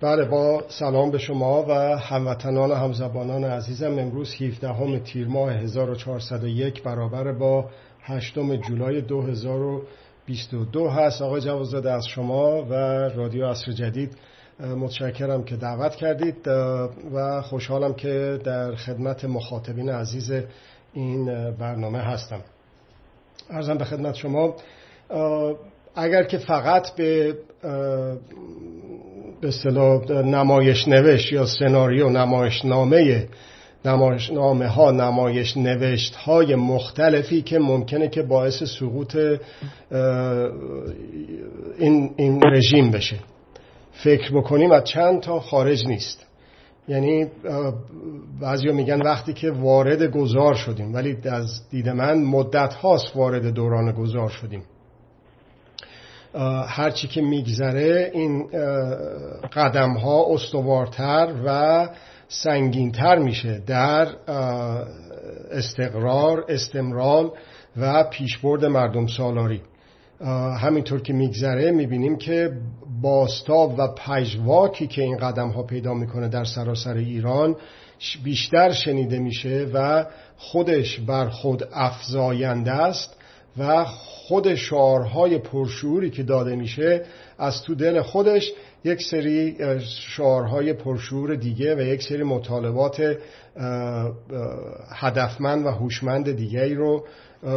بله با سلام به شما و هموطنان و همزبانان عزیزم. امروز 17 تیر ماه 1401 برابر با 8 جولای 2022 هست. آقای جوازاده از شما و رادیو عصر جدید متشکرم که دعوت کردید و خوشحالم که در خدمت مخاطبین عزیز این برنامه هستم. ارزم به خدمت شما اگر که فقط به به اصطلاح نمایش نوشت یا سناریو نمایش نامه نمایش نامه ها نمایش نوشت های مختلفی که ممکنه که باعث سقوط این, این رژیم بشه. فکر بکنیم از چند تا خارج نیست. یعنی بعضی میگن وقتی که وارد گذار شدیم ولی از دید من مدت هاست وارد دوران گذار شدیم. هرچی که میگذره این قدم ها استوارتر و سنگینتر میشه در استقرار استمرال و پیشبرد مردم سالاری. همینطور که میگذره می‌بینیم که باستاب و پژواکی که این قدم ها پیدا می‌کنه در سراسر ایران بیشتر شنیده میشه و خودش بر خود افزاینده است. و خود شعارهای پرشوری که داده میشه از تو دل خودش یک سری شعارهای پرشور دیگه و یک سری مطالبات هدفمند و هوشمند دیگه رو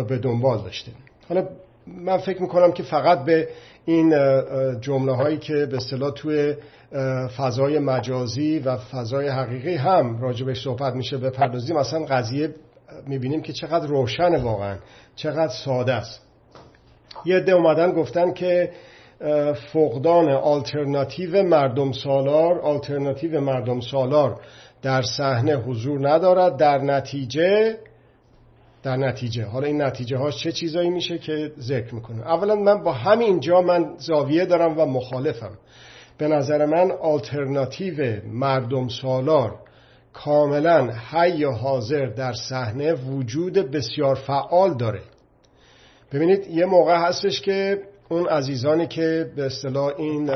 به دنبال داشته. حالا من فکر می‌کنم که فقط به این جمله هایی که به اصطلاح توی فضای مجازی و فضای حقیقی هم راجبش صحبت میشه بپردازیم مثلا قضیه می‌بینیم که چقدر روشن واقعا چقدر ساده است. یه عده اومدن گفتن که فقدان آلترناتیو مردم سالار آلترناتیو مردم سالار در صحنه حضور ندارد. در نتیجه در نتیجه. حالا این نتیجه هاش چه چیزایی میشه که ذکر می‌کنه؟ اولا من با همین جا من زاویه دارم و مخالفم. به نظر من آلترناتیو مردم سالار کاملا حی حاضر در صحنه وجود بسیار فعال داره. ببینید یه موقع هستش که اون عزیزانی که به اصطلاح این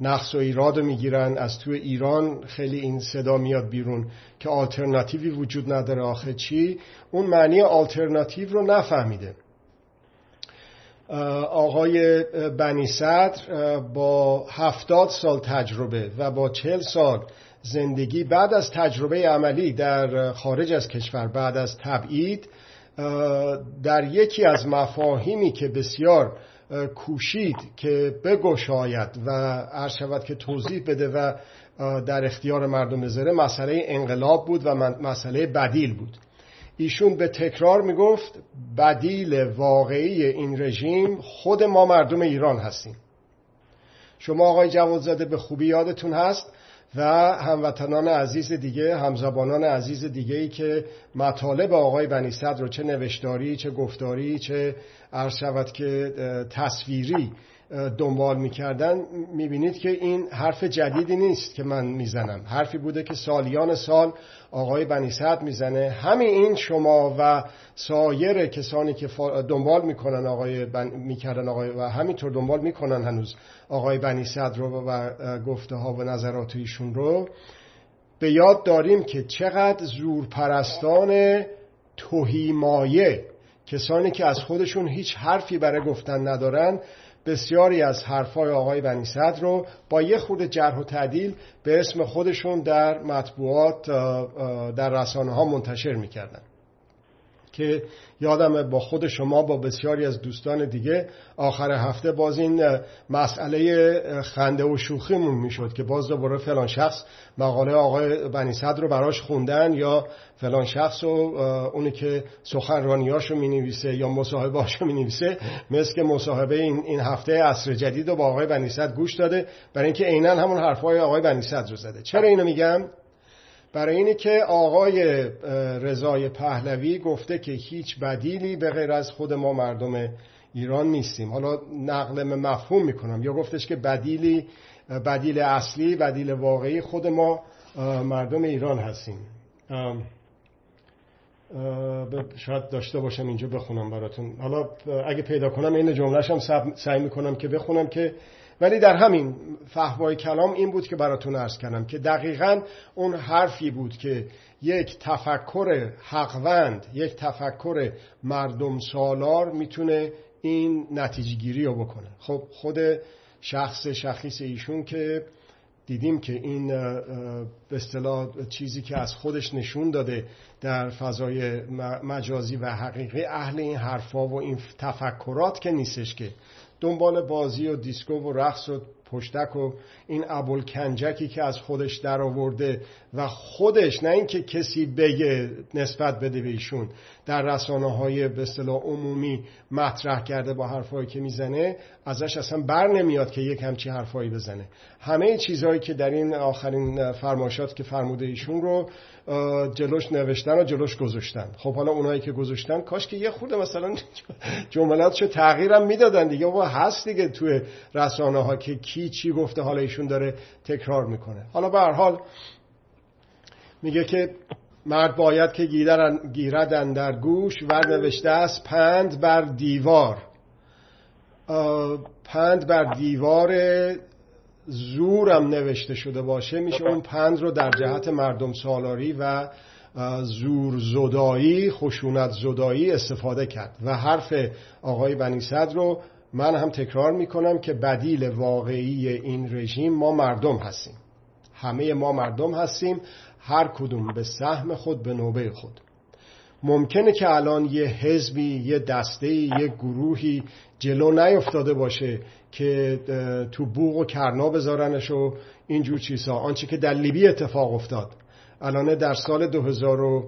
نقص و ایراد می‌گیرن از توی ایران خیلی این صدا میاد بیرون که آلترناتیوی وجود نداره آخه چی؟ اون معنی آلترناتیو رو نفهمیده. آقای بنی صدر با هفتاد سال تجربه و با چل سال زندگی بعد از تجربه عملی در خارج از کشور بعد از تبعید در یکی از مفاهیمی که بسیار کوشید که بگشاید و عرض شود که توضیح بده و در اختیار مردم بذاره مسئله انقلاب بود و مسئله بدیل بود. ایشون به تکرار می‌گفت بدیل واقعی این رژیم خود ما مردم ایران هستیم. شما آقای جوادزاده به خوبی یادتون هست؟ و هموطنان عزیز دیگه همزبانان عزیز دیگه ای که مطالب آقای بنی صدر رو چه نوشتاری چه گفتاری چه عرض شود که تصویری دنبال می‌کردن می‌بینید که این حرف جدیدی نیست که من می‌زنم. حرفی بوده که سالیان سال آقای بنی صدر می‌زنه. همین این شما و سایر کسانی که دنبال می‌کنن آقای بن... می‌کردن آقای و همینطور دنبال می‌کنن هنوز آقای بنی صدر رو و گفته ها و نظرات ایشون رو به یاد داریم که چقدر زورپرستان توهیمایه. کسانی که از خودشون هیچ حرفی برای گفتن ندارن بسیاری از حرفای آقای بنی صدر رو با یه خود جرح و تعدیل به اسم خودشون در مطبوعات در رسانه ها منتشر می‌کردن. که یادم با خود شما با بسیاری از دوستان دیگه آخر هفته باز این مسئله خنده و شوخیمون می‌شد که باز دوباره فلان شخص مقاله آقای بنی صدر رو براش خوندن یا فلان شخص و اونی که سخنرانیاشو می نویسه یا مصاحبه هاشو می نویسه مثل که مصاحبه این, این هفته عصر جدید رو با آقای بنی صدر گوش داده برای اینکه عینا همون حرفای آقای بنی صدر رو زده. چرا اینو میگم؟ برای اینه که آقای رضای پهلوی گفته که هیچ بدیلی به غیر از خود ما مردم ایران نیستیم. حالا نقل مفهوم می‌کنم. یا گفتش که بدیلی بدیل اصلی بدیل واقعی خود ما مردم ایران هستیم. شاید داشته باشم اینجا بخونم براتون. حالا اگه پیدا کنم این جملهش هم سعی می‌کنم که بخونم که ولی در همین فهوای کلام این بود که براتون ارز کردم که دقیقا اون حرفی بود که یک تفکر حقوند یک تفکر مردم سالار می‌تونه این نتیجه گیری رو بکنه. خب خود شخص شخیص ایشون که دیدیم که این به اصطلاح چیزی که از خودش نشون داده در فضای مجازی و حقیقی اهل این حرفا و این تفکرات که نیستش که دنبال بازی و دیسکو و رقص و پشتک و این ابوال کنجکی که از خودش در آورده و خودش نه اینکه کسی بگه نسبت بده به ایشون در رسانه های به اصطلاح عمومی مطرح کرده با حرفایی که می‌زنه ازش اصلا بر نمیاد که یک همچی حرفایی بزنه. همه چیزهایی که در این آخرین فرماشات که فرموده ایشون رو جلوش نوشتن و جلوش گذاشتن. خب حالا اونایی که گذاشتن کاش که یه خورده مثلا جملاتشو تغییرم می‌دادن دیگه. و هست دیگه توی رسانه ها که کی چی گفته حالا ایشون داره تکرار می‌کنه. حالا به هر حال میگه که مرد باید که گیردن در گوش و نوشته است پند بر دیوار. پند بر دیوار زورم نوشته شده باشه میشه اون پند رو در جهت مردم سالاری و زور زدایی خشونت زدایی استفاده کرد. و حرف آقای بنی صدر رو من هم تکرار می‌کنم که بدیل واقعی این رژیم ما مردم هستیم. همه ما مردم هستیم. هر کدوم به سهم خود به نوبه خود. ممکنه که الان یه حزبی یه دسته یه گروهی جلو نیفتاده باشه که تو بوغ و کرنا بذارنش و اینجور چیزها. آنچه که در لیبی اتفاق افتاد. الان در سال 2000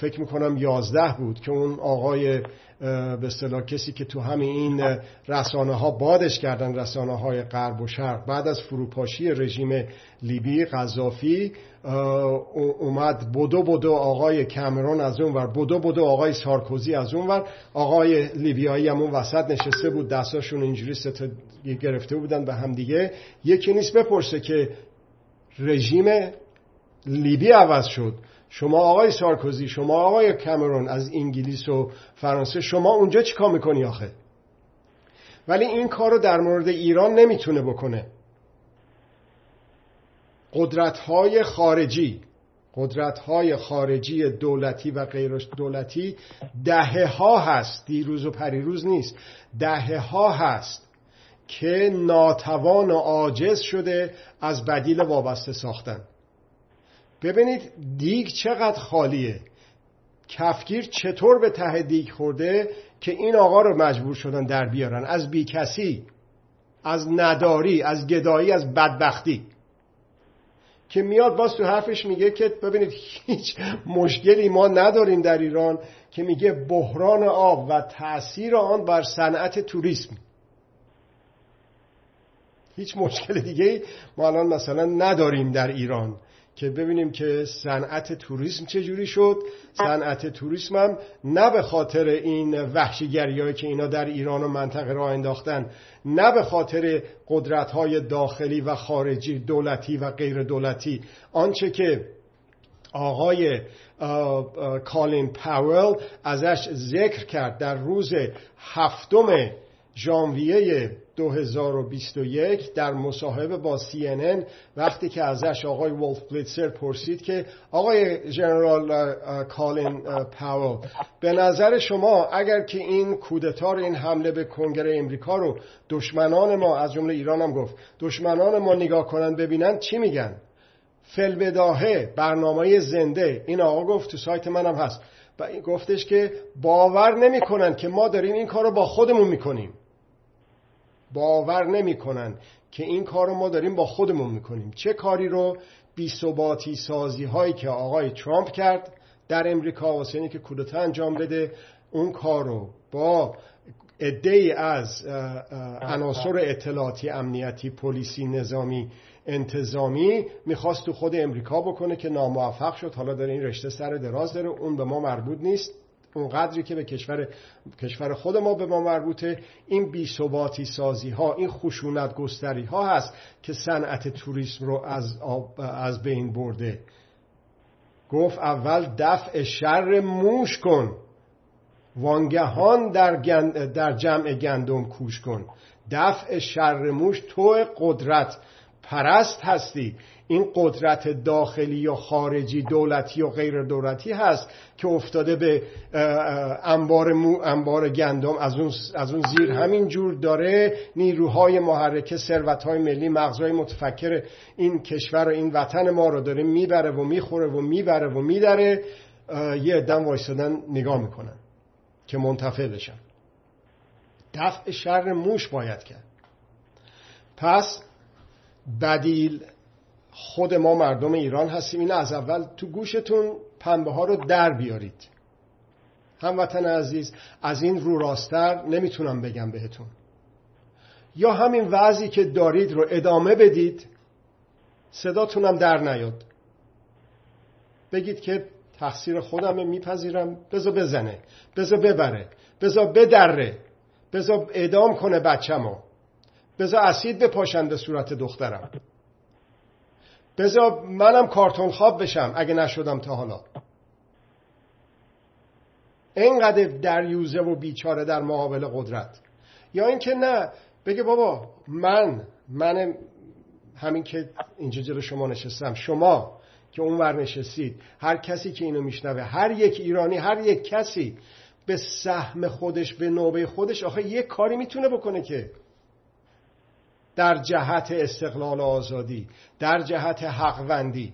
فکر می‌کنم یازده بود که اون آقای به اصطلاح کسی که تو همین این رسانه ها بادش کردن رسانه های غرب و شرق بعد از فروپاشی رژیم لیبی قذافی اومد بدو بدو آقای کامرون از اون ور بدو بدو آقای سارکوزی از اون ور آقای لیبیایی همون وسط نشسته بود دستاشون اینجوری ستا گرفته بودن به هم دیگه. یکی نیست بپرسه که رژیم لیبی عوض شد. شما آقای سارکوزی شما آقای کامرون از انگلیس و فرانسه شما اونجا چیکار می‌کنی آخه؟ ولی این کار رو در مورد ایران نمی‌تونه بکنه. قدرت های خارجی قدرت های خارجی دولتی و غیر دولتی دهه ها هست دیروز و پریروز نیست. دهه ها هست که ناتوان و عاجز شده از بدیل وابسته ساختن. ببینید دیگ چقدر خالیه. کفگیر چطور به ته دیگ خورده که این آقا رو مجبور شدن در بیارن؟ از بیکسی از نداری از گدایی از بدبختی. که میاد باز تو حرفش میگه که ببینید هیچ مشکلی ما نداریم در ایران که میگه بحران آب و تاثیر آن بر صنعت توریسم. هیچ مشکل دیگه ما الان مثلا نداریم در ایران. که ببینیم که صنعت توریسم چجوری شد. صنعت توریسم هم نه به خاطر این وحشیگری که اینا در ایران و منطقه را انداختن نه به خاطر قدرت های داخلی و خارجی دولتی و غیر دولتی آنچه که آقای کالین پاول ازش ذکر کرد در روز هفتم ژانویه 2021 در مصاحبه با CNN وقتی که ازش آقای ولف بلیتسر پرسید که آقای جنرال کالین پاول به نظر شما اگر که این کودتار این حمله به کنگره امریکا رو دشمنان ما از جمله ایران هم گفت دشمنان ما نگاه کنن ببینن چی میگن؟ فلبداهه برنامه زنده این آقا گفت تو سایت منم هست. و گفتش که باور نمی‌کنن که ما داریم این کار رو با خودمون می‌کنیم. باور نمی‌کنن که این کار رو ما داریم با خودمون می‌کنیم. چه کاری رو بی ثباتی سازی هایی که آقای ترامپ کرد در امریکا واسه که کودتا انجام بده اون کار رو با عده از عناصر اطلاعاتی امنیتی پلیسی نظامی انتظامی می‌خواست تو خود امریکا بکنه که ناموفق شد. حالا داره این رشته سر دراز داره اون به ما مربوط نیست. اون قدری که به کشور کشور خود ما به ما مربوطه این بیثباتی سازی ها این خشونت گستری ها هست که صنعت توریسم رو از, از بین برده. گفت اول دفع شر موش کن. وانگهان در, در جمع گندم کوش کن. دفع شر موش تو قدرت. پرست هستی. این قدرت داخلی یا خارجی دولتی و غیر دولتی هست که افتاده به انبار, انبار گندم. از اون, از اون زیر همین جور داره نیروهای محرکه ثروتهای ملی مغزهای متفکر این کشور و این وطن ما رو داره می‌بره و می‌خوره و می‌بره و میداره یه ادم وایستادن نگاه می‌کنن که منتفع بشن. دفع شر موش باید کرد. پس بدیل خود ما مردم ایران هستیم. این از اول تو گوشتون پنبه ها رو در بیارید. هموطن عزیز از این رو راستر نمی‌تونم بگم بهتون. یا همین وضعی که دارید رو ادامه بدید صداتونم در نیاد. بگید که تقصیر خودم میپذیرم. بزا بزنه بزا ببره بزا بدره بزا ادام کنه بچه‌مو. بزا اسید بپاشنده صورت دخترم. بذار منم کارتون خواب بشم اگه نشدم تا حالا. اینقدر دریوزه و بیچاره در مقابل قدرت. یا اینکه نه بگه بابا من من همین که اینجا جلو شما نشستم شما که اونور نشستید هر کسی که اینو میشنوه هر یک ایرانی هر یک کسی به سهم خودش به نوبه خودش آخه یک کاری می‌تونه بکنه که در جهت استقلال و آزادی در جهت حقوندی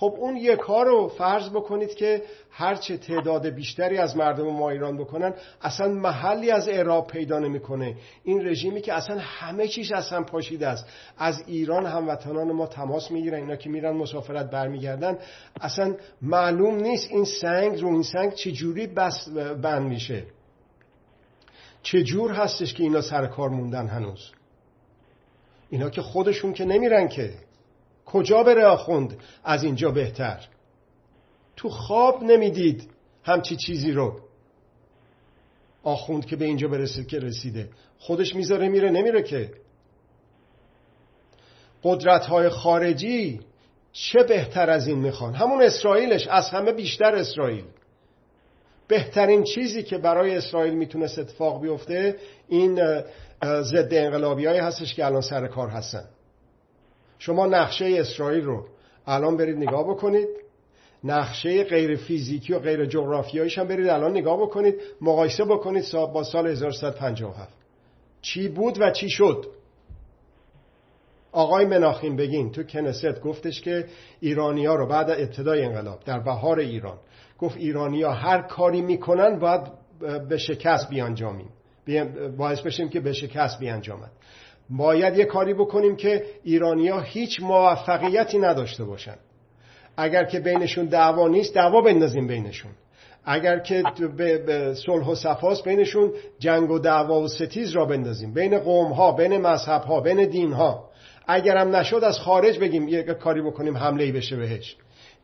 خب اون یک کار رو فرض بکنید که هرچه تعداد بیشتری از مردم ما ایران بکنن اصلا محلی از اعراب پیدا نمی‌کنه. این رژیمی که اصلا همه چیش اصلا پاشیده است. از ایران هموطنان ما تماس می‌گیرن اینا که میرن مسافرت برمیگردن. اصلا معلوم نیست این سنگ رو این سنگ چجوری بس بند میشه. چجور هستش که اینا سر کار موندن هنوز؟ اینا که خودشون که نمیرن که. کجا بره آخوند؟ از اینجا بهتر. تو خواب نمی‌دید همچی چیزی رو. آخوند که به اینجا برسه که رسیده. خودش می‌ذاره میره نمیره که. قدرت های خارجی چه بهتر از این می‌خوان؟ همون اسرائیلش از همه بیشتر اسرائیل. بهترین چیزی که برای اسرائیل می‌تونست اتفاق بیفته این ضد انقلابی های هستش که الان سر کار هستن. شما نقشه اسرائیل رو الان برید نگاه بکنید. نقشه غیر فیزیکی و غیر جغرافیاییش هم برید الان نگاه بکنید. مقایسه بکنید با سال 1157 چی بود و چی شد؟ آقای مناخیم بگین تو کنست گفتش که ایرانی ها رو بعد ابتدای انقلاب در بهار ایران گفت ایرانی ها هر کاری می‌کنن باید به شکست بیانجامیم. باعث بشیم که به شکست بیانجامد. باید یه کاری بکنیم که ایرانیا هیچ موفقیتی نداشته باشن. اگر که بینشون دعوا نیست دعوا بندازیم بینشون. اگر که به صلح و صفاست بینشون جنگ و دعوا و ستیز را بندازیم. بین قوم ها بین مذهب ها بین دین ها اگرم نشد از خارج بگیم یه کاری بکنیم حمله ای بشه بهش.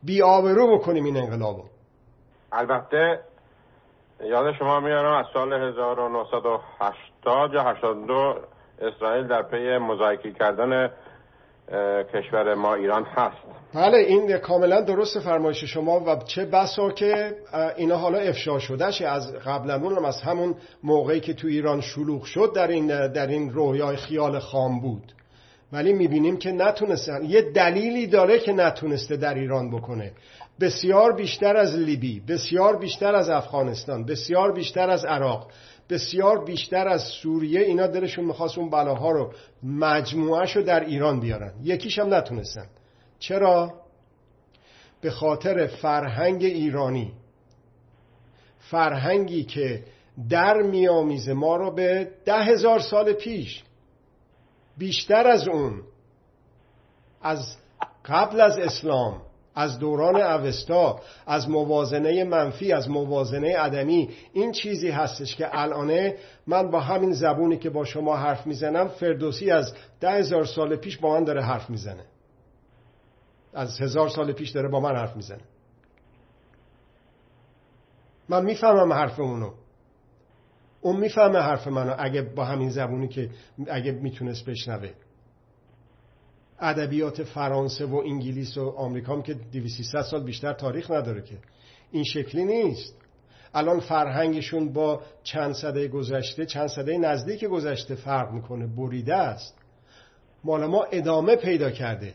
بی آبرو بکنیم این انقلابو. البته یاد شما میارم از سال 1980 یا 82 اسرائیل در پی مزایکی کردن کشور ما ایران هست. بله این کاملا درست فرمایش شما و چه بسا که اینا حالا افشا شده از قبلمون هم از همون موقعی که تو ایران شلوغ شد در این در این رویای خیال خام بود. ولی می‌بینیم که نتونستن. یه دلیلی داره که نتونسته در ایران بکنه. بسیار بیشتر از لیبی بسیار بیشتر از افغانستان بسیار بیشتر از عراق بسیار بیشتر از سوریه اینا دلشون می‌خواست اون بلاها رو مجموعه رو در ایران بیارن. یکیش هم نتونستن. چرا؟ به خاطر فرهنگ ایرانی. فرهنگی که در میامیزه ما رو به ده هزار سال پیش بیشتر از اون از قبل از اسلام از دوران اوستا از موازنه منفی از موازنه عدمی. این چیزی هستش که الانه من با همین زبونی که با شما حرف می‌زنم فردوسی از ده هزار سال پیش با من داره حرف می‌زنه. از هزار سال پیش داره با من حرف می‌زنه. من می‌فهمم حرف اونو اون می‌فهمه حرف منو اگه با همین زبونی که اگه می‌تونست بشنوه. ادبیات فرانسه و انگلیس و آمریکا هم که 2300 سال بیشتر تاریخ نداره که. این شکلی نیست. الان فرهنگشون با چند صده گذشته چند صده نزدیک گذشته فرق می‌کنه بریده است. مال ما ادامه پیدا کرده.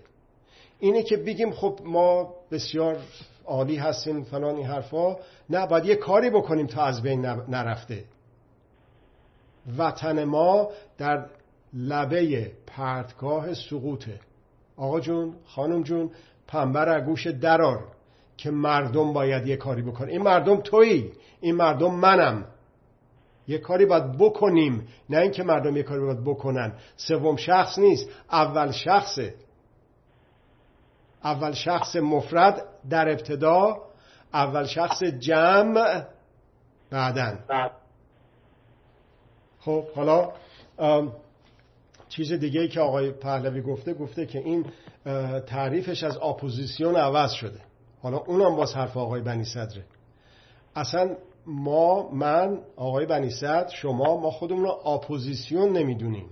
اینه که بگیم خب ما بسیار عالی هستیم فلان این حرفا. نه باید یه کاری بکنیم تا از بین نرفته. وطن ما در لبه پرتگاه سقوطه. آقا جون خانم جون پنبر گوش درار که مردم باید یه کاری بکنه این مردم تویی این مردم منم. یه کاری باید بکنیم نه اینکه مردم یه کاری باید بکنن. سوم شخص نیست اول شخصه. اول شخص مفرد در ابتدا اول شخص جمع بعداً. خب حالا چیز دیگه ای که آقای پهلوی گفته گفته که این تعریفش از اپوزیسیون عوض شده. حالا اونم باز حرف آقای بنی صدره. اصلا ما من آقای بنی صدر شما ما خودمون رو اپوزیسیون نمی‌دونیم.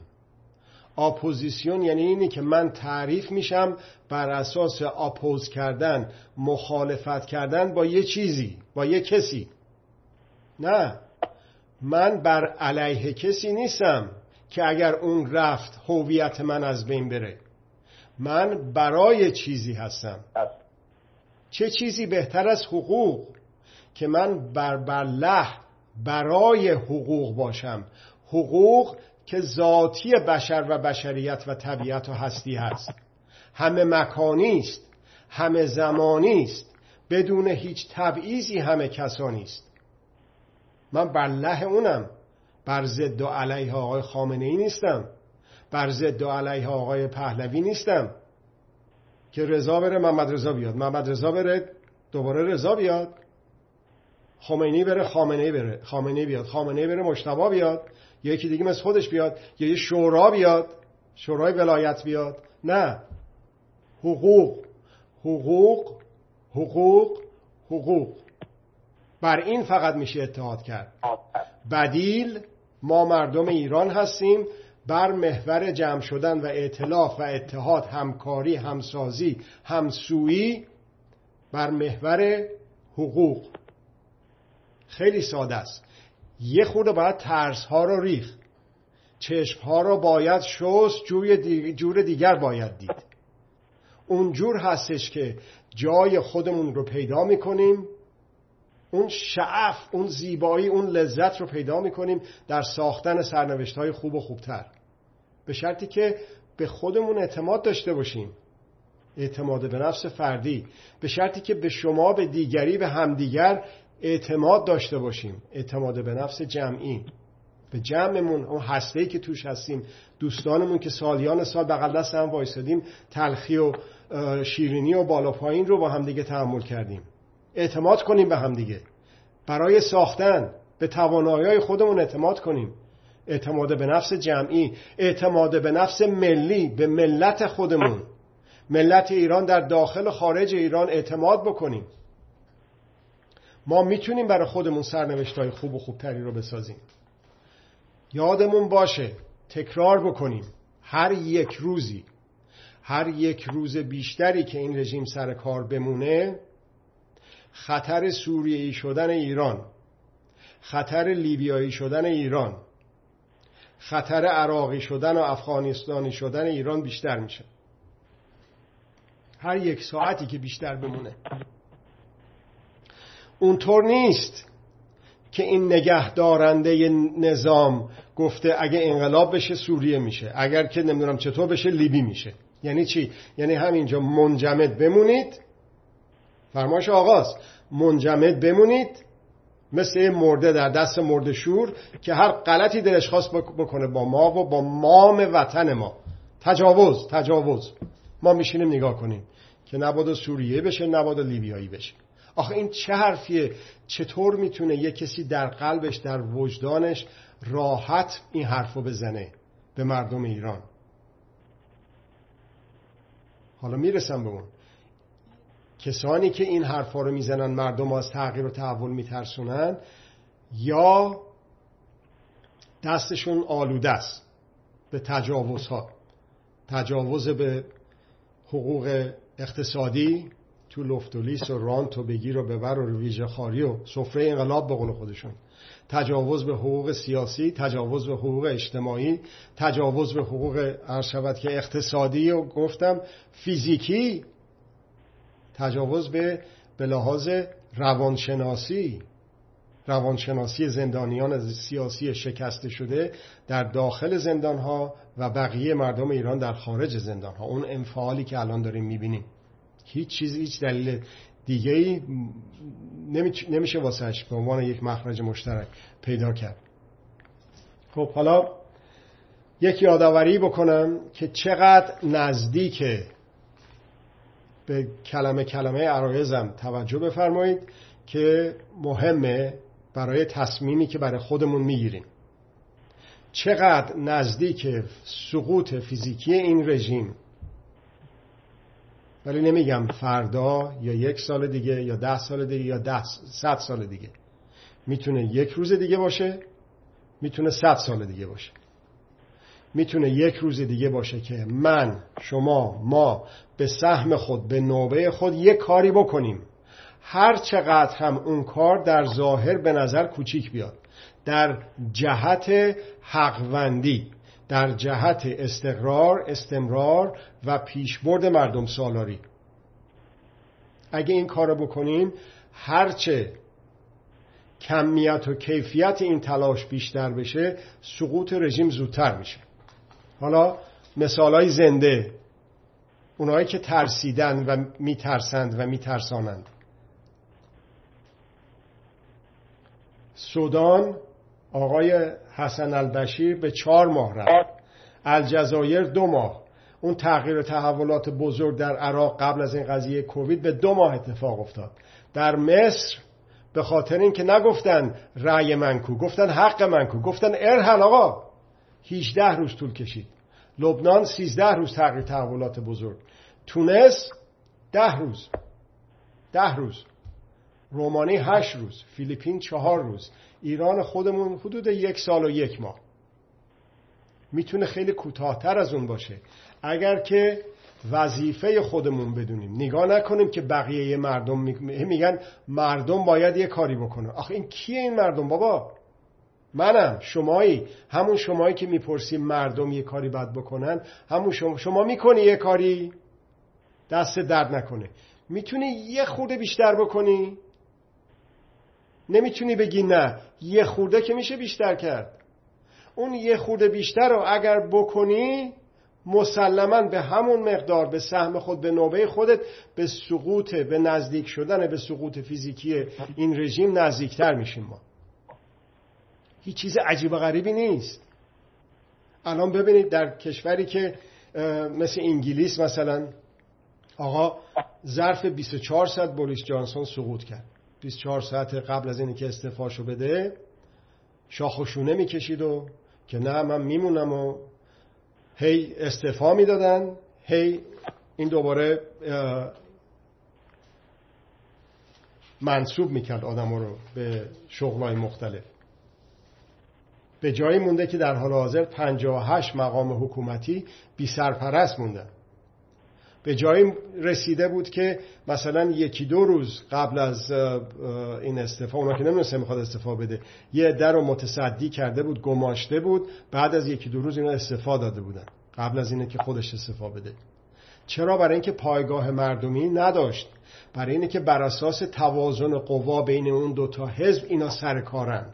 اپوزیسیون یعنی اینی که من تعریف میشم بر اساس oppose کردن مخالفت کردن با یه چیزی با یه کسی. نه. من بر علیه کسی نیستم. که اگر اون رفت هویت من از بین بره. من برای چیزی هستم. چه چیزی بهتر از حقوق؟ که من بر بله برای حقوق باشم. حقوق که ذاتی بشر و بشریت و طبیعت و هستی هست. همه مکانی است. همه زمانی است. بدون هیچ تبعیضی همه کسانی است. من بر له اونم. بر ضد و علیه آقای خامنه ای نیستم. بر ضد و علیه آقای پهلوی نیستم. که رضا بره محمد رضا بیاد. محمد رضا بره دوباره رضا بیاد. خمینی بره خامنه بره. خامنه بیاد. خامنه بره مشتبا بیاد. یا یکی دیگه مثل خودش بیاد. یا یه شورا بیاد. شورای ولایت بیاد. نه. حقوق. حقوق. حقوق. حقوق. بر این فقط میشه اتحاد کرد. بدیل ما مردم ایران هستیم بر محور جمع شدن و اعتلاف و اتحاد همکاری همسازی همسویی بر محور حقوق. خیلی ساده است. یه خورده باید ترس ها رو ریخ چشم ها رو باید شست جور دیگر باید دید. اون جور هستش که جای خودمون رو پیدا می‌کنیم. اون شعف اون زیبایی اون لذت رو پیدا می‌کنیم در ساختن سرنوشت های خوب و خوبتر. به شرطی که به خودمون اعتماد داشته باشیم. اعتماد به نفس فردی. به شرطی که به شما به دیگری به همدیگر اعتماد داشته باشیم. اعتماد به نفس جمعی. به جمعمون اون هسته‌ای که توش هستیم. دوستانمون که سالیان سال بغل دست هم وایسادیم تلخی و شیرینی و بالا پایین رو با همدیگه تحمل کردیم. اعتماد کنیم به همدیگه برای ساختن به توانایی خودمون اعتماد کنیم. اعتماد به نفس جمعی اعتماد به نفس ملی به ملت خودمون. ملت ایران در داخل و خارج ایران اعتماد بکنیم. ما می‌تونیم برای خودمون های خوب و خوبتری رو بسازیم. یادمون باشه تکرار بکنیم. هر یک روزی هر یک روز بیشتری که این رژیم سر کار بمونه خطر سوریهی شدن ایران خطر لیبیایی شدن ایران خطر عراقی شدن و افغانستانی شدن ایران بیشتر میشه. هر یک ساعتی که بیشتر بمونه. اونطور نیست که این نگهدارنده نظام گفته اگه انقلاب بشه سوریه میشه اگر که نمی‌دونم چطور بشه لیبی میشه. یعنی چی؟ یعنی همینجا منجمد بمونید فرماش آغاز. منجمد بمونید مثل مرده در دست مرده شور که هر غلطی دلش خواست بکنه با ما و با مام وطن ما. تجاوز تجاوز. ما میشینیم نگاه کنیم که نبادا سوریه بشه نبادا لیبیایی بشه. آخه این چه حرفیه؟ چطور می‌تونه یه کسی در قلبش در وجدانش راحت این حرفو بزنه به مردم ایران؟ حالا می‌رسم به اون. کسانی که این حرفا رو می‌زنن مردم از تغییر و تحول میترسونن یا دستشون آلوده است به تجاوزها. تجاوز به حقوق اقتصادی تو لفتولیس و رانت و بگیر و ببر و ویژه خاری و سفره انقلاب به قول خودشون. تجاوز به حقوق سیاسی تجاوز به حقوق اجتماعی تجاوز به حقوق عرض که اقتصادی و گفتم فیزیکی تجاوز به به لحاظ روانشناسی روانشناسی زندانیان سیاسی شکسته شده در داخل زندان ها و بقیه مردم ایران در خارج زندان ها اون انفعالی که الان داریم می‌بینیم. هیچ چیز هیچ دلیل دیگه ای نمیشه واسهش به عنوان یک مخرج مشترک پیدا کرد. خب حالا یک یادآوری بکنم که چقدر نزدیک به کلمه کلمه عرایزم توجه بفرمایید که مهمه برای تصمیمی که برای خودمون می‌گیریم. چقدر نزدیک سقوط فیزیکی این رژیم؟ ولی نمیگم فردا یا یک سال دیگه یا ده سال دیگه یا ده صد سال دیگه. می‌تونه یک روز دیگه باشه می‌تونه صد سال دیگه باشه. می‌تونه یک روز دیگه باشه که من شما ما به سهم خود به نوبه خود یک کاری بکنیم. هر چقدر هم اون کار در ظاهر به نظر کوچیک بیاد در جهت حقوندی در جهت استقرار استمرار و پیشبرد مردم سالاری. اگه این کار بکنیم هرچه کمیت و کیفیت این تلاش بیشتر بشه سقوط رژیم زودتر میشه. حالا مثال های زنده اونایی که ترسیدن و میترسند و میترسانند. سودان آقای حسن البشیر به چهار ماه رفت. الجزایر دو ماه. اون تغییر و تحولات بزرگ در عراق قبل از این قضیه کووید به دو ماه اتفاق افتاد. در مصر به خاطر اینکه نگفتن رأی منکو گفتن حق منکو گفتن ارحل آقا. 18 روز طول کشید. لبنان 13 روز تغییر تحولات بزرگ. تونس ده روز. ده روز. رومانی هشت روز. فیلیپین چهار روز. ایران خودمون حدود یک سال و یک ماه. می‌تونه خیلی کوتاهتر از اون باشه. اگر که وظیفه خودمون بدونیم. نگاه نکنیم که بقیه مردم میگن مردم باید یه کاری بکنه. آخه این کیه این مردم بابا؟ منم شمایی. همون شمایی که می‌پرسیم مردم یه کاری باید بکنن همون شما, شما می‌کنی یه کاری؟ دست درد نکنه. می‌تونی یه خورده بیشتر بکنی؟ نمی‌تونی بگی نه. یه خورده که میشه بیشتر کرد. اون یه خورده بیشتر رو اگر بکنی مسلما به همون مقدار به سهم خود به نوبه خودت به سقوط به نزدیک شدن به سقوط فیزیکی این رژیم نزدیکتر میشیم ما. هیچ چیز عجیب و غریبی نیست. الان ببینید در کشوری که مثل انگلیس مثلا آقا ظرف 24 ساعت بوریس جانسون سقوط کرد. 24 ساعت قبل از اینکه استفاشو بده شاخشونه می‌کشید و که نه من میمونم و هی استفا می‌دادن هی این دوباره منصوب می‌کرد آدم رو به شغلای مختلف. به جایی مونده که در حال حاضر 58 مقام حکومتی بی سرپرست موندن به جایی رسیده بود که مثلا یکی دو روز قبل از این استفا اونا که نمی‌دونسته می‌خواد استفا بده یه در رو متصدی کرده بود گماشته بود بعد از یکی دو روز اینا استفا داده بودن قبل از اینه که خودش استفا بده. چرا؟ برای اینکه پایگاه مردمی نداشت. برای اینه که بر اساس توازن قوا بین اون دوتا حزب اینا سر کارن.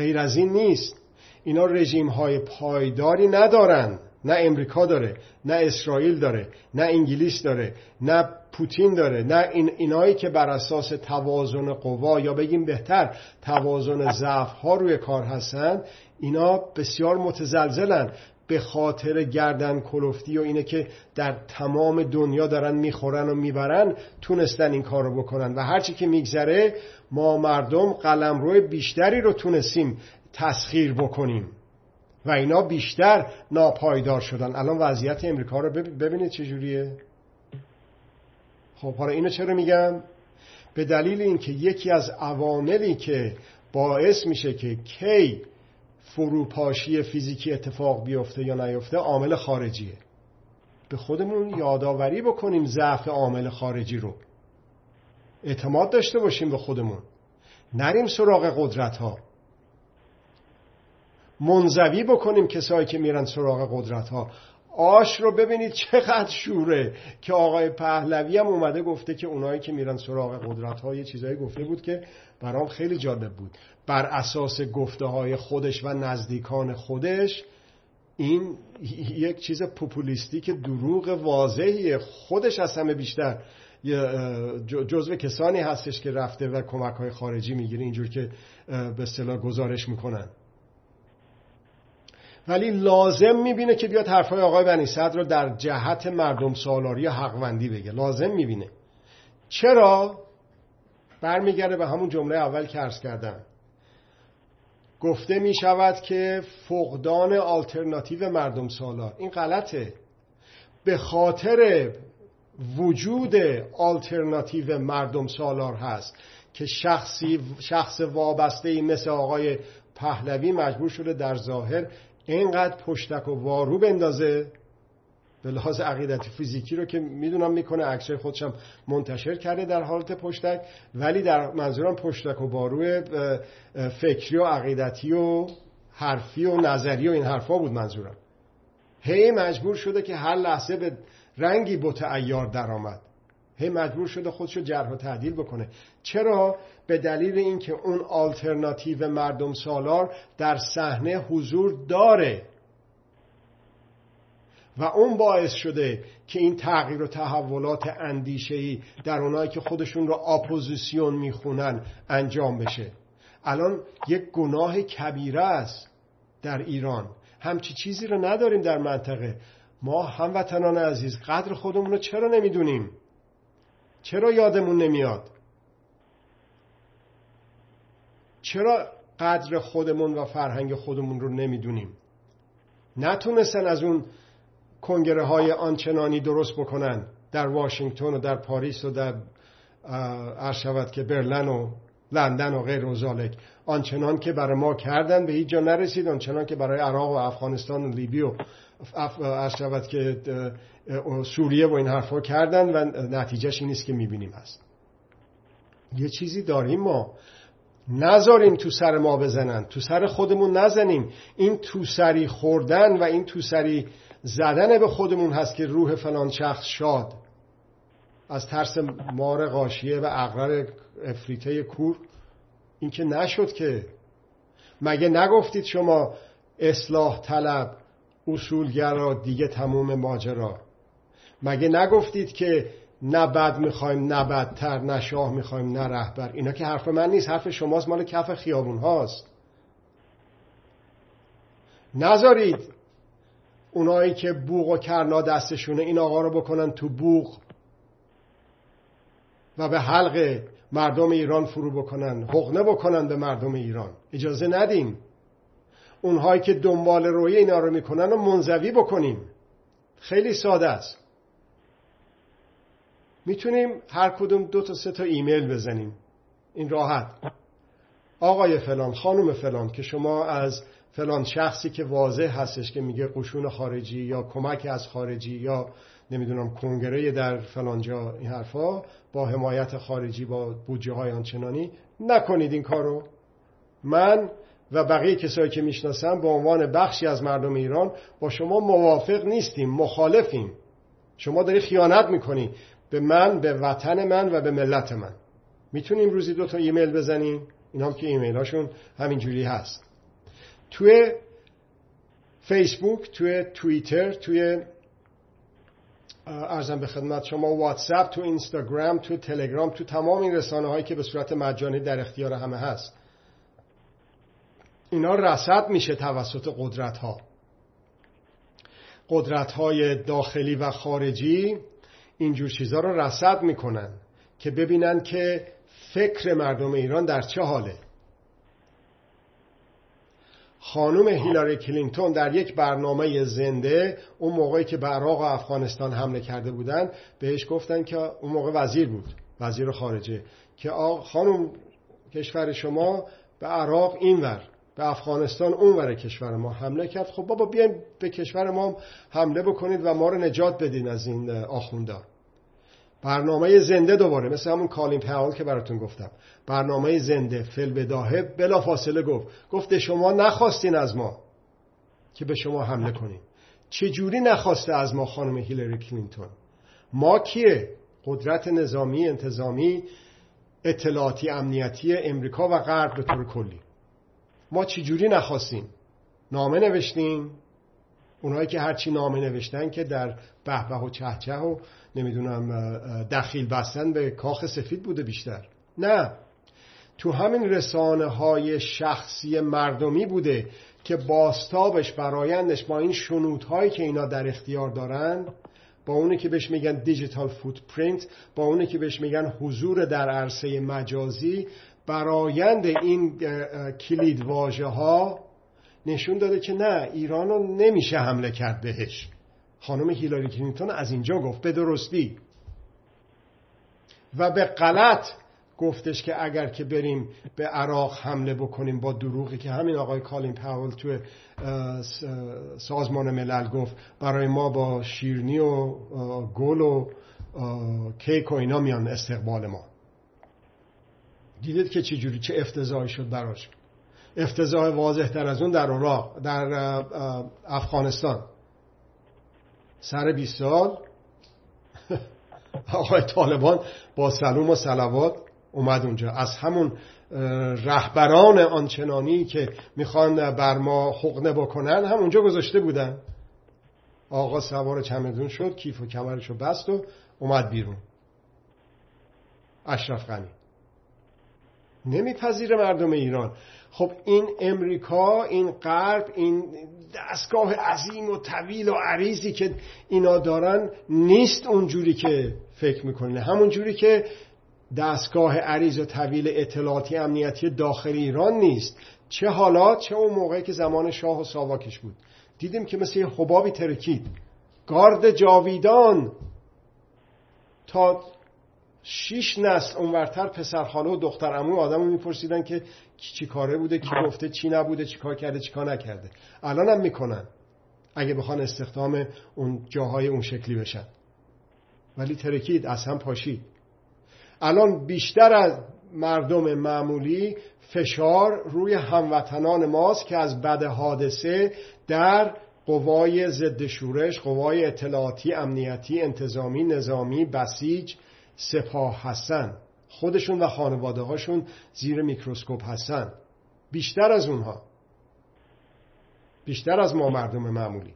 غیر از این نیست. اینا رژیم های پایداری ندارن. نه امریکا داره نه اسرائیل داره نه انگلیس داره نه پوتین داره نه این اینایی که بر اساس توازن قوا یا بگیم بهتر توازن ضعف ها روی کار هستن اینا بسیار متزلزلن. به خاطر گردن کلفتی و اینه که در تمام دنیا دارن می‌خورن و می‌برن تونستن این کار رو بکنن. و هرچی که میگذره ما مردم قلم روی بیشتری رو تونستیم تسخیر بکنیم. و اینا بیشتر ناپایدار شدن. الان وضعیت امریکا رو ببینید چجوریه خب حالا اینو چرا میگم؟ به دلیل اینکه یکی از عواملی که باعث میشه که کی فروپاشی فیزیکی اتفاق بیفته یا نیفته عامل خارجیه. به خودمون یادآوری بکنیم ضعف عامل خارجی رو. اعتماد داشته باشیم به خودمون. نریم سراغ قدرت ها منزوی بکنیم کسایی که میرن سراغ قدرت ها آش رو ببینید چقدر شوره که آقای پهلوی هم اومده گفته که اونایی که میرن سراغ قدرت ها یه چیزایی گفته بود که برام خیلی جالب بود. بر اساس گفته های خودش و نزدیکان خودش این یک چیز پوپولیستی که دروغ واضحیه خودش از همه بیشتر جزو کسانی هستش که رفته و کمک های خارجی می‌گیره اینجور که به اصطلاح گزارش می‌کنن. ولی لازم می‌بینه که بیاد حرفای آقای بنی صدر رو در جهت مردم سالاری و حقوندی بگه. لازم می‌بینه. چرا؟ برمیگرده به همون جمله اول که عرض کردم. گفته می شود که فقدان آلترناتیو مردم سالار. این غلطه. به خاطر وجود آلترناتیو مردم سالار هست که شخصی شخص وابسته مثل آقای پهلوی مجبور شده در ظاهر اینقدر پشتک و وارو بندازه به لحاظ عقیدتی فیزیکی رو که می‌دونم می‌کنه. عکسای خودشم منتشر کرده در حالت پشتک ولی در منظورم پشتک و بارو فکری و عقیدتی و حرفی و نظری و این حرفا بود منظورم. هی مجبور شده که هر لحظه به رنگی بوت ایار درآمد. هی مجبور شده خودش رو جرح و تعدیل بکنه. چرا؟ به دلیل اینکه اون آلترناتیو مردم سالار در صحنه حضور داره. و اون باعث شده که این تغییر و تحولات اندیشهی در اونایی که خودشون رو اپوزیسیون می‌خونن انجام بشه. الان یک گناه کبیره است در ایران. همچی چیزی رو نداریم در منطقه. ما هموطنان عزیز قدر خودمون رو چرا نمی‌دونیم؟ چرا یادمون نمیاد؟ چرا قدر خودمون و فرهنگ خودمون رو نمی‌دونیم؟ نتونستن از اون کنگره های آنچنانی درست بکنن در واشنگتن و در پاریس و در عرض که برلن و لندن و غیر و آنچنان که برای ما کردن به هیچ جا نرسید آنچنان که برای عراق و افغانستان و لیبی و عرض که سوریه و این حرفا کردن و نتیجهش این نیست که می‌بینیم هست. یه چیزی داریم ما. نذاریم تو سر ما بزنن تو سر خودمون نزنیم. این تو سری خوردن و این تو سری زدن به خودمون هست که روح فلان شخص شاد. از ترس مار قاشیه و اقرار افریته کور این که نشد که. مگه نگفتید شما اصلاح طلب اصولگرا دیگه تموم ماجرا. مگه نگفتید که نه بد می‌خوایم نه بدتر نه شاه می‌خوایم نه رهبر. اینا که حرف من نیست حرف شماست مال کف خیابون هاست. نذارید اونایی که بوغ و کرنا دستشونه این آقا رو بکنن تو بوغ و به حلق مردم ایران فرو بکنن حقنه بکنن به مردم ایران. اجازه ندیم. اونهایی که دنبال روی اینا رو می‌کنن و منزوی بکنیم. خیلی ساده است. می‌تونیم هر کدوم دو تا سه تا ایمیل بزنیم. این راحت. آقای فلان خانم فلان که شما از فلان شخصی که واضح هستش که میگه قشون خارجی یا کمک از خارجی یا نمی‌دونم کنگره در فلان جا این حرفا با حمایت خارجی با بودجه های آنچنانی نکنید این کارو. من و بقیه کسایی که می‌شناسم به عنوان بخشی از مردم ایران با شما موافق نیستیم مخالفیم. شما داری خیانت می‌کنی. به من به وطن من و به ملت من. می‌تونیم روزی دو تا ایمیل بزنیم؟ این هم که ایمیل هاشون همینجوری هست. توی فیسبوک توی توییتر توی ارزم به خدمت شما واتساپ تو اینستاگرام تو تلگرام تو تمام این رسانه هایی که به صورت مجانی در اختیار همه هست. اینا رسد میشه توسط قدرت ها قدرت های داخلی و خارجی اینجور چیزها رو رسد می‌کنن که ببینن که فکر مردم ایران در چه حاله. خانم هیلاری کلینتون در یک برنامه زنده اون موقعی که به عراق و افغانستان حمله کرده بودن بهش گفتن که اون موقع وزیر بود وزیر خارجه که خانم کشور شما به عراق اینور به افغانستان اونور کشور ما حمله کرد. خب بابا بیاین به کشور ما حمله بکنید و ما رو نجات بدین از این آخوندان برنامه زنده دوباره مثل همون کالین پاول که براتون گفتم. برنامه زنده فل بداهه بلا فاصله گفت. گفته شما نخواستین از ما که به شما حمله کنیم. چجوری نخواسته از ما خانم هیلری کلینتون؟ ما کیه؟ قدرت نظامی انتظامی اطلاعاتی امنیتی امریکا و غرب به طور کلی. ما چجوری نخواستیم نامه نوشتیم اونایی که هرچی نامه نوشتن که در بهبه و چهچه و نمی‌دونم دخیل بستن به کاخ سفید بوده بیشتر. نه. تو همین رسانه های شخصی مردمی بوده که باستابش برایندش با این شنودهایی که اینا در اختیار دارن با اونه که بهش میگن دیجیتال فوتپرینت با اونه که بهش میگن حضور در عرصه مجازی برایند این کلید واژه ها نشون داده که نه ایران رو نمیشه حمله کرد بهش. خانم هیلاری کلینتون از اینجا گفت به درستی. و به غلط گفتش که اگر که بریم به عراق حمله بکنیم با دروغی که همین آقای کالین پاول توی سازمان ملل گفت برای ما با شیرنی و گل و کیک و اینا میان استقبال ما. دیدید که چه جوری چه افتضاحی شد براش. افتضاح واضح تر از اون در عراق در افغانستان. سر 20 سال. آقای طالبان با سلوم و سلوات اومد اونجا. از همون رهبران آنچنانی که می‌خوان بر ما حقنه بکنن هم اونجا گذاشته بودن. آقا سوار چمدون شد کیف و کمرشو بست و اومد بیرون. اشرف غنی. نمیپذیره مردم ایران. خب این امریکا این غرب این دستگاه عظیم و طویل و عریضی که اینا دارن نیست اونجوری که فکر می‌کنه. همون جوری که دستگاه عریض و طویل اطلاعاتی امنیتی داخل ایران نیست. چه حالا چه اون موقعی که زمان شاه و ساواکش بود. دیدیم که مثل یه حبابی ترکید. گارد جاویدان تا شیش نسل اونورتر پسرخاله و دختر امو آدم میپرسیدن که چی کاره بوده کی گفته چی نبوده چی کار کرده چی کار نکرده. الان هم می‌کنن. اگه بخوان استخدام اون جاهای اون شکلی بشن. ولی ترکید از هم پاشید. الان بیشتر از مردم معمولی فشار روی هموطنان ماست که از بد حادثه در قوای ضد شورش قوای اطلاعاتی امنیتی انتظامی نظامی بسیج سپاه هستن خودشون و خانواده هاشون زیر میکروسکوپ هستن بیشتر از اونها. بیشتر از ما مردم معمولی.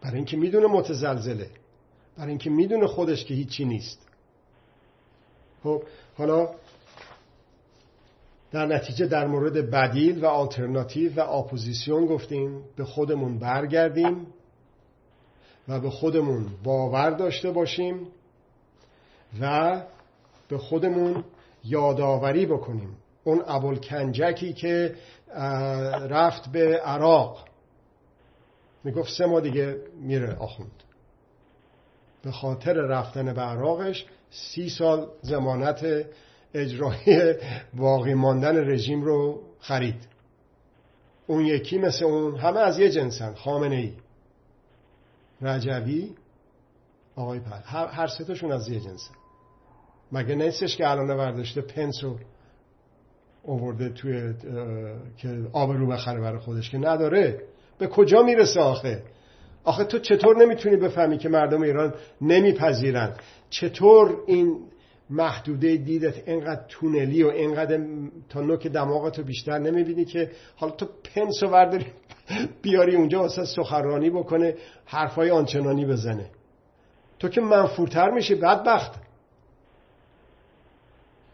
برای اینکه می‌دونه متزلزله. برای اینکه می‌دونه خودش که هیچی نیست. خب حالا در نتیجه در مورد بدیل و آلترناتیو و اپوزیسیون گفتیم. به خودمون برگردیم. و به خودمون باور داشته باشیم و به خودمون یادآوری بکنیم. اون ابوالکنجکی که رفت به عراق. می‌گفت سه ماه دیگه میره آخوند. به خاطر رفتن به عراقش سی سال ضمانت اجرایی باقی ماندن رژیم رو خرید. اون یکی مثل اون همه از یه جنسن خامنه ای رجوی آقای پر هر سه از یه جنسن مگه نیستش که الان برداشته پنس رو اوورده توی که آب رو بخره برای خودش که نداره؟ به کجا می‌رسه آخه؟ آخه تو چطور نمی‌تونی بفهمی که مردم ایران نمیپذیرن؟ چطور این محدوده دیدت. اینقدر تونلی و اینقدر تا نوک دماغتو بیشتر نمی‌بینی که حالا تو پنس و ورداری بیاری اونجا واسه سخرانی بکنه حرفای آنچنانی بزنه. تو که منفورتر میشی بدبخت.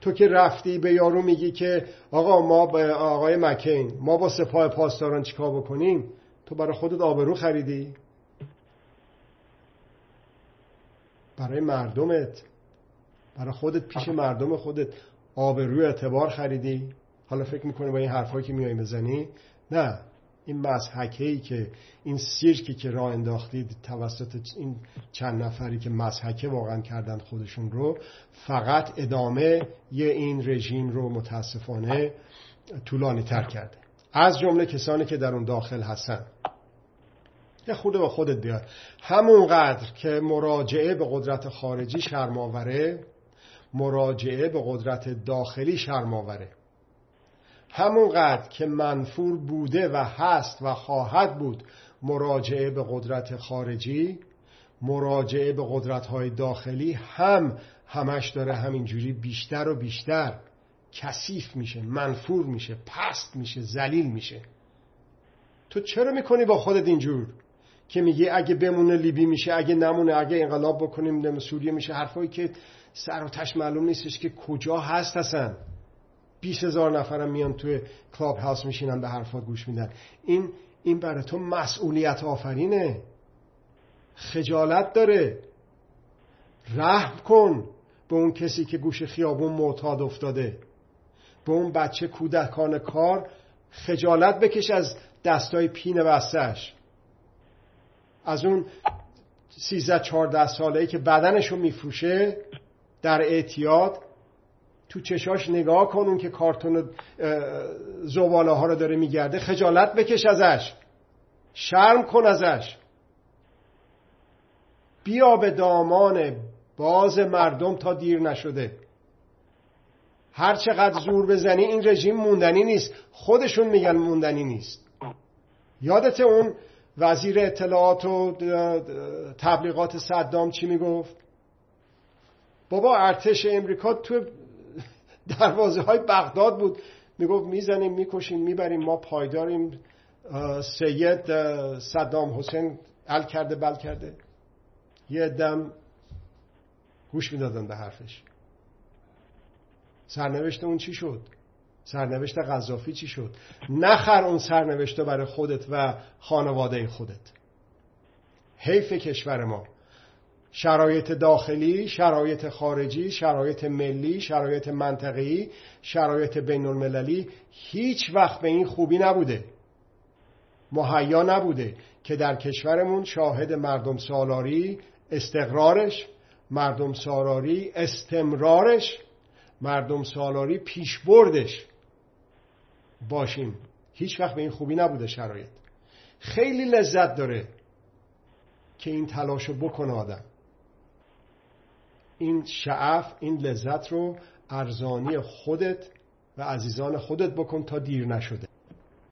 تو که رفتی به یارو میگی که آقا ما با آقای مکین ما با سپاه پاسداران چیکار بکنیم؟ تو برای خودت آبرو خریدی. برای مردمت. برای خودت پیش مردم خودت آبروی اعتبار خریدی؟ حالا فکر می‌کنی با این حرفایی که میای بزنی؟ نه. این مسحکه ای که این سیرکی که راه انداختید توسط این چند نفری که مسحکه واقعا کردن خودشون رو فقط ادامه یه این رژیم رو متاسفانه طولانی تر کرده. از جمله کسانی که در اون داخل هستن. یه خود به خودت بیار. همونقدر که مراجعه به قدرت خارجی شرماوره مراجعه به قدرت داخلی شرماوره همونقدر که منفور بوده و هست و خواهد بود مراجعه به قدرت خارجی مراجعه به قدرت های داخلی هم همش داره همینجوری بیشتر و بیشتر کثیف میشه منفور میشه پست میشه زلیل میشه. تو چرا می‌کنی با خودت اینجور؟ که میگی اگه بمونه لیبی میشه اگه نمونه اگه انقلاب بکنیم سوریه میشه حرفایی که سر و تش معلوم نیستش که کجا هست هستن 20 هزار نفرم میان توی کلاب هاوس میشینن به حرفات گوش میدن. این این برای تو مسئولیت آفرینه. خجالت داره. رحم کن به اون کسی که گوش خیابون معتاد افتاده. به اون بچه کودکان کار خجالت بکش از دستای پین بستش از اون سیزده چهارده ساله ای که بدنشو میفروشه در اعتیاد تو چشاش نگاه کن اون که کارتون زواله ها رو داره میگرده خجالت بکش ازش شرم کن ازش. بیا به دامان باز مردم تا دیر نشده. هر چقدر زور بزنی این رژیم موندنی نیست. خودشون میگن موندنی نیست. یادت اون وزیر اطلاعات و تبلیغات صدام چی می‌گفت؟ بابا ارتش امریکا تو دروازه های بغداد بود. می‌گفت می‌زنیم می‌کشیم می‌بریم ما پایداریم. سید صدام حسین ال کرده بل کرده. یه دم گوش می‌دادن به حرفش. سرنوشت اون چی شد؟ سرنوشت غذافی چی شد؟ نخر اون سرنوشت برای خودت و خانواده خودت. حیف کشور ما. شرایط داخلی، شرایط خارجی، شرایط ملی، شرایط منطقی، شرایط بین المللی هیچ وقت به این خوبی نبوده. مهیا نبوده که در کشورمون شاهد مردم سالاری استقرارش مردم سالاری استمرارش مردم سالاری پیشبردش. باشیم. هیچ وقت به این خوبی نبوده شرایط. خیلی لذت داره که این تلاشو بکنه آدم. این شعف این لذت رو ارزانی خودت و عزیزان خودت بکن تا دیر نشده.